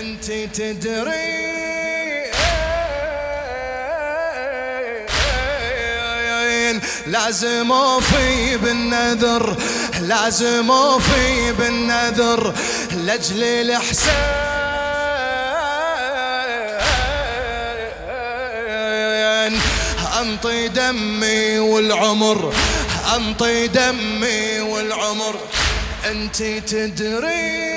أنت تدري. لازم أوفي بالنذر لازم أوفي بالنذر لأجل الإحسان. انطي دمي والعمر انطي دمي والعمر. أنت تدري.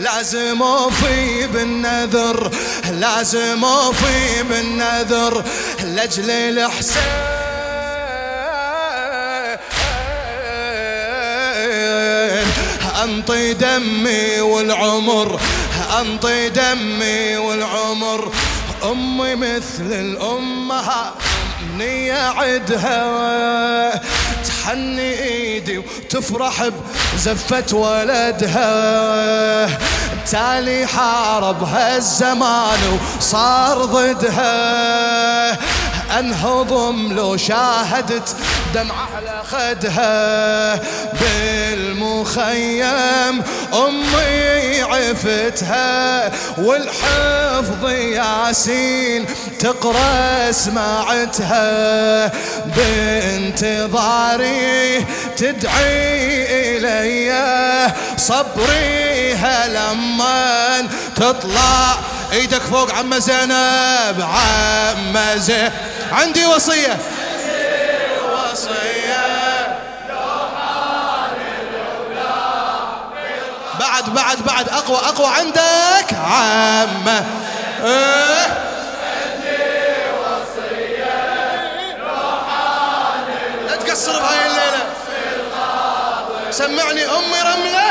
لازم أوفي بالنذر لازم أوفي بالنذر لأجل الإحسان. انطي دمي والعمر انطي دمي والعمر. أمي مثل الأمهات امنية عدها تحني ايدي وتفرح بزفة ولدها. تالي حارب هالزمان وصار ضدها. انهضم لو شاهدت دمعة على خدها. بالمخيم أمي عفتها. والحفظ ياسين تقرأ سمعتها بانتظاري تدعي إلي صبري هلما. تطلع إيدك فوق عم زينب عم زينب عندي وصية. بعد بعد بعد. أقوى أقوى. عندك إيه؟ لا تقصر بهاي سمعني أمي رملة.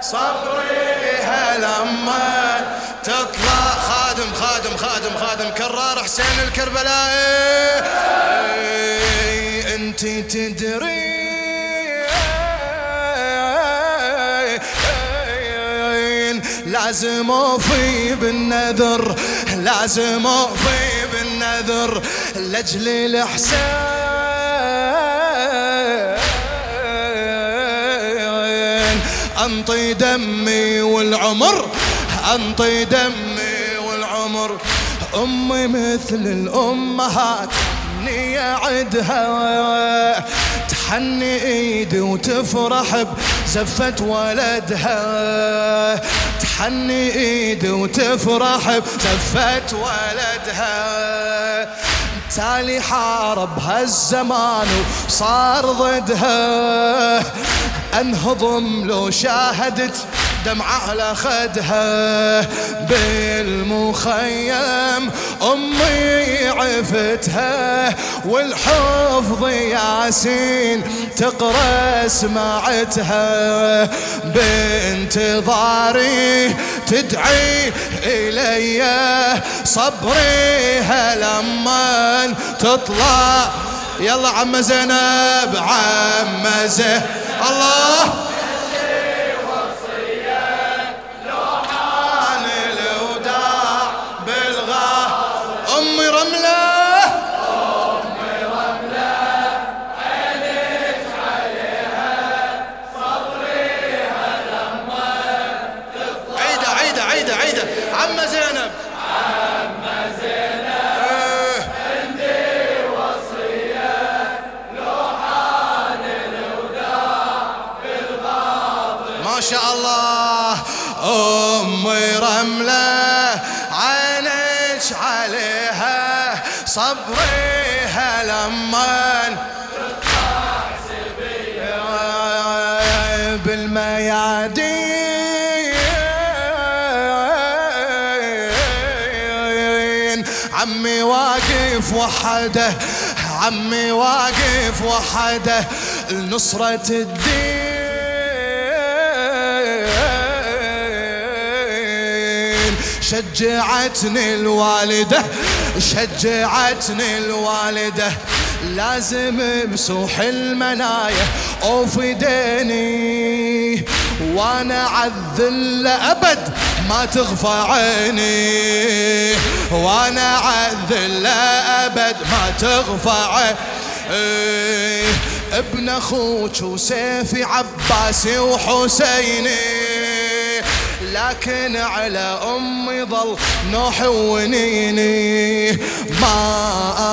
صبري لما تطلع. خادم خادم خادم خادم كرار حسين الكربلائي. أنت تدري. لازم اوفي بالنذر لازم اوفي بالنذر لأجل الإحسان. انطي دمي والعمر انطي دمي والعمر. أمي مثل الأمهات إني عدها تحني إيدي وتفرح بزفة ولدها. تحني إيدي وتفرح بزفة ولدها. تالي حارب هالزمان وصار ضدها. أنهضم لو شاهدت دمعة على خدها بالمخيم. أمي عفتها والحفظ ياسين تقرأ سمعتها بانتظاري تدعي إلي صبري هلما تطلع. يلا عم زينب عم زينب الله! شاء عمي واقف وحده عمي واقف وحده لنصرة الدين. شجعتني الوالدة شجعتني الوالدة. لازم بسوح المنايا اوفي ديني وأنا عذل أبد. ما تغفى عيني وأنا عذل أبد. ما تغفى إيه ابن أخوك وسيفي عباسي وحسيني. لكن على امي ظل نوح ونيني. ما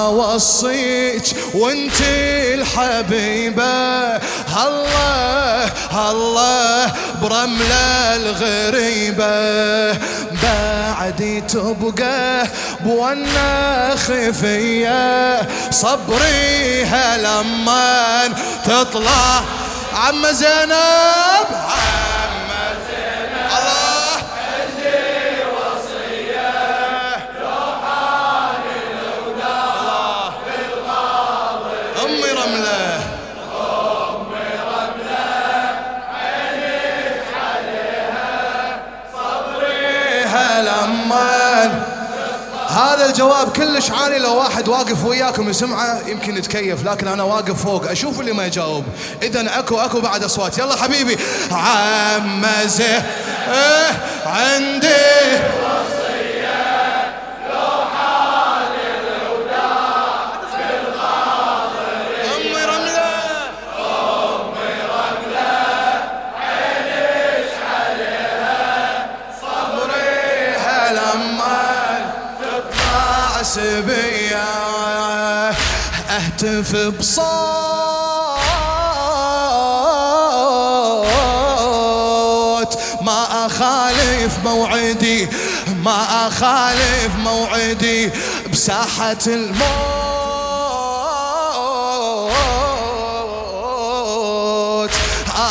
أوصيك وأنت الحبيبة. الله الله برمله الغريبة. بعدي تبقى بوانا خفية. صبري هلما تطلع. عم زينب هذا الجواب كلش عالي لو واحد واقف وياكم يسمعه يمكن يتكيف لكن أنا واقف فوق. أشوف اللي ما يجاوب. اذا أكو أكو بعد أصوات. يلا حبيبي. عم زه عندي. أهتف بصوت. ما أخالف موعدي ما أخالف موعدي بساحة الموت.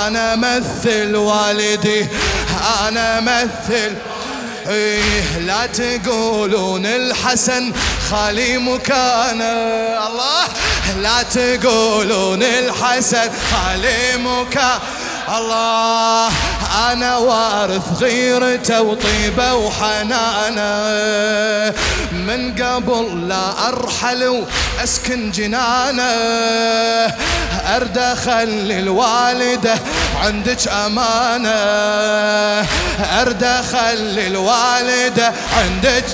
أنا مثل والدي أنا مثل إيه لا تقولون الحسن خالي مكانه الله لا تقولون الحسن خالي مكانه الله أنا وارث غيرته وطيبه وحنانه من قبل لا أرحل وأسكن جنانه أرد أخلي الوالدة عندك أمانة أرد أخلي الوالدة عندك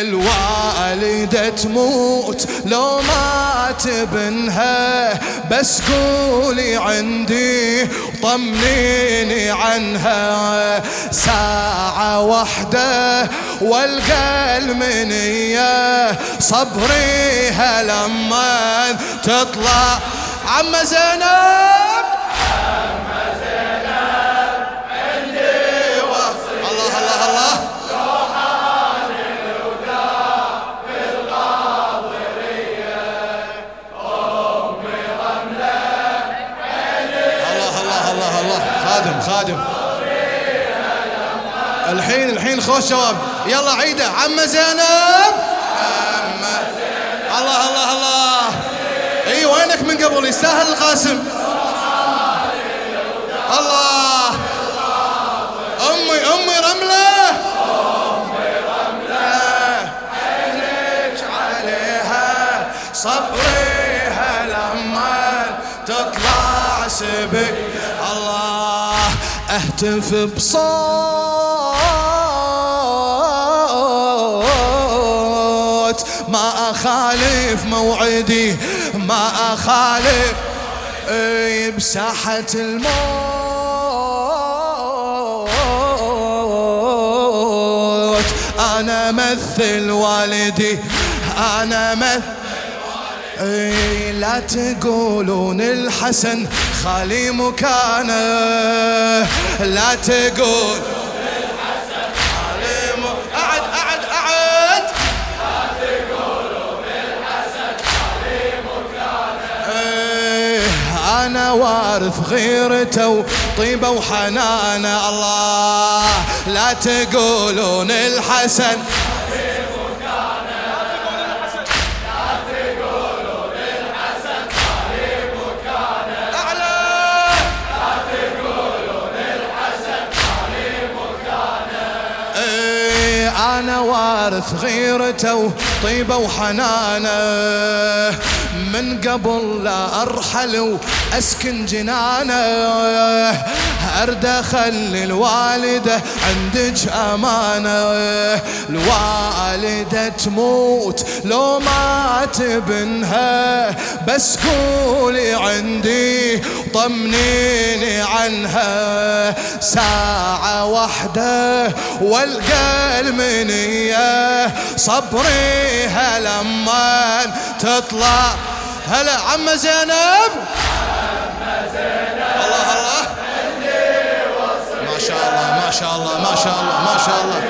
الوالدة تموت لو مات ابنها بس قولي عندي طمنيني عنها. ساعة واحدة والقى المنية صبريها لما تطلع. عم زينب! خوش جواب يلا عيده. عم زينب. عم الله الله الله. إي وينك من قبل؟ يستاهل القاسم. الله. أمي أمي رملة. امي رمله عينك عليها صبريها لما تطلع سبك اهتف بصوت ما أخالف موعدي ما أخالف. بساحة الموت. أنا مثل والدي أنا مثل لا تقولون الحسن خالي مكانه. لا تقول إيه أنا وارث غيرته وطيبة وحنانه الله لا تقولون الحسن أنا وارث غيرته وطيبه وحنانه من قبل لا أرحل وأسكن جنانه. أرد اخلي الوالدة عندك أمانة. الوالدة تموت لو مات ابنها بس قولي عندي طمنيني عنها. ساعة واحدة والقى المنية. صبريها لما تطلع. هلا عم زينب. الله الله. ما شاء الله ما شاء الله ما شاء الله ما شاء الله.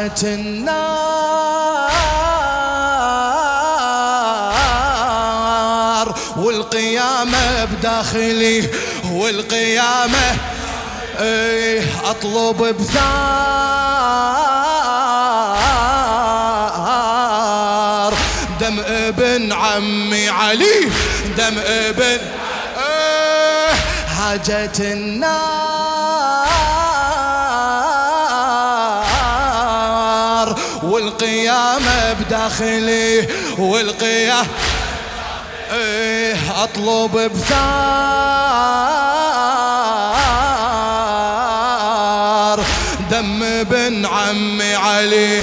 حاجة النار. والقيامة بداخلي والقيامة إيه أطلب بثار. دم ابن عمي علي دم ابن إيه حاجة النار. والقيامة بداخلي والقيامة إيه أطلب بثار. دم بن عمي علي.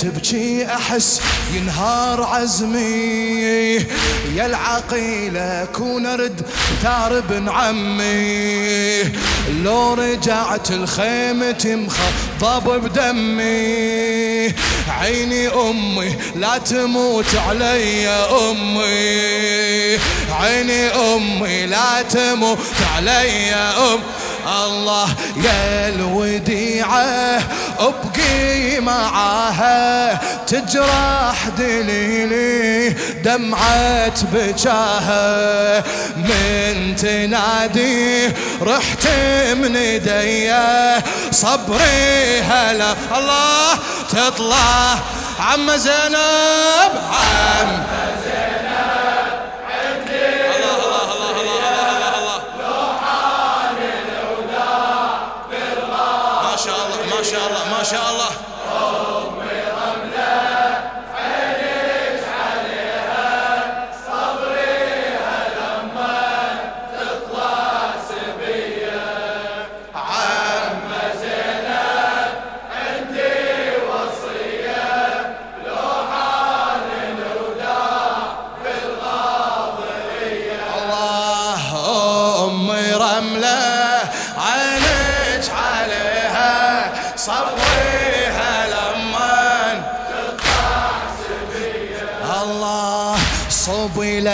تبكي أحس ينهار عزمي. يا العقيلة كون أرد ثار بن عمي. لو رجعت الخيمة مخضب بدمي. عيني أمي لا تموت علي أمي. عيني أمي لا تموت علي أمي. الله يا الوديعة أبقي معاها تجرح دليلي دمعة بجاها من تنادي رحت من ايديا صبري هلا الله تطلع. عم زينب عم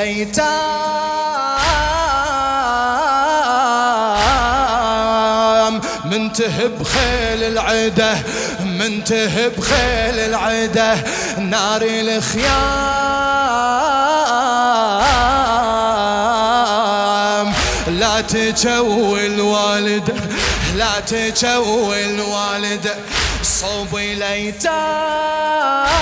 الأيتام. منتهب خيل العدة منتهب خيل العدة. نار الخيام. لا تجوي الوالده لا تجوي الوالده صوب الأيتام.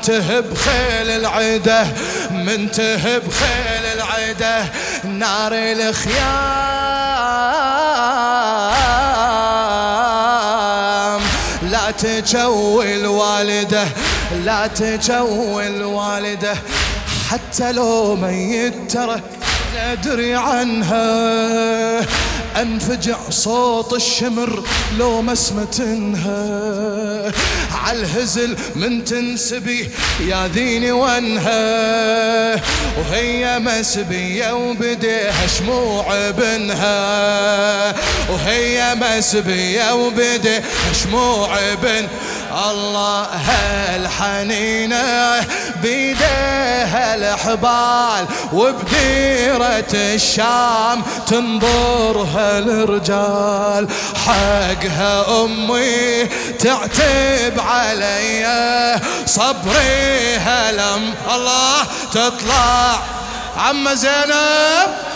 منتهب خيل العده منتهب خيل العده نار الخيام. لا تجوي الوالده لا تجوي الوالده حتى لو ميت ترى ندري عنها. أنفجع صوت الشمر لو مسمتنها عالهزل من تنسبي يا ذيني وانها وهي مسبية وبديها شموع بنها وهي مسبية وبديها شموع بن الله هالحنينة بيديها الحبال وبديرة الشام تنظرها الرجال حقها أمي تعتب علي صبريها لم الله تطلع. عم زينب!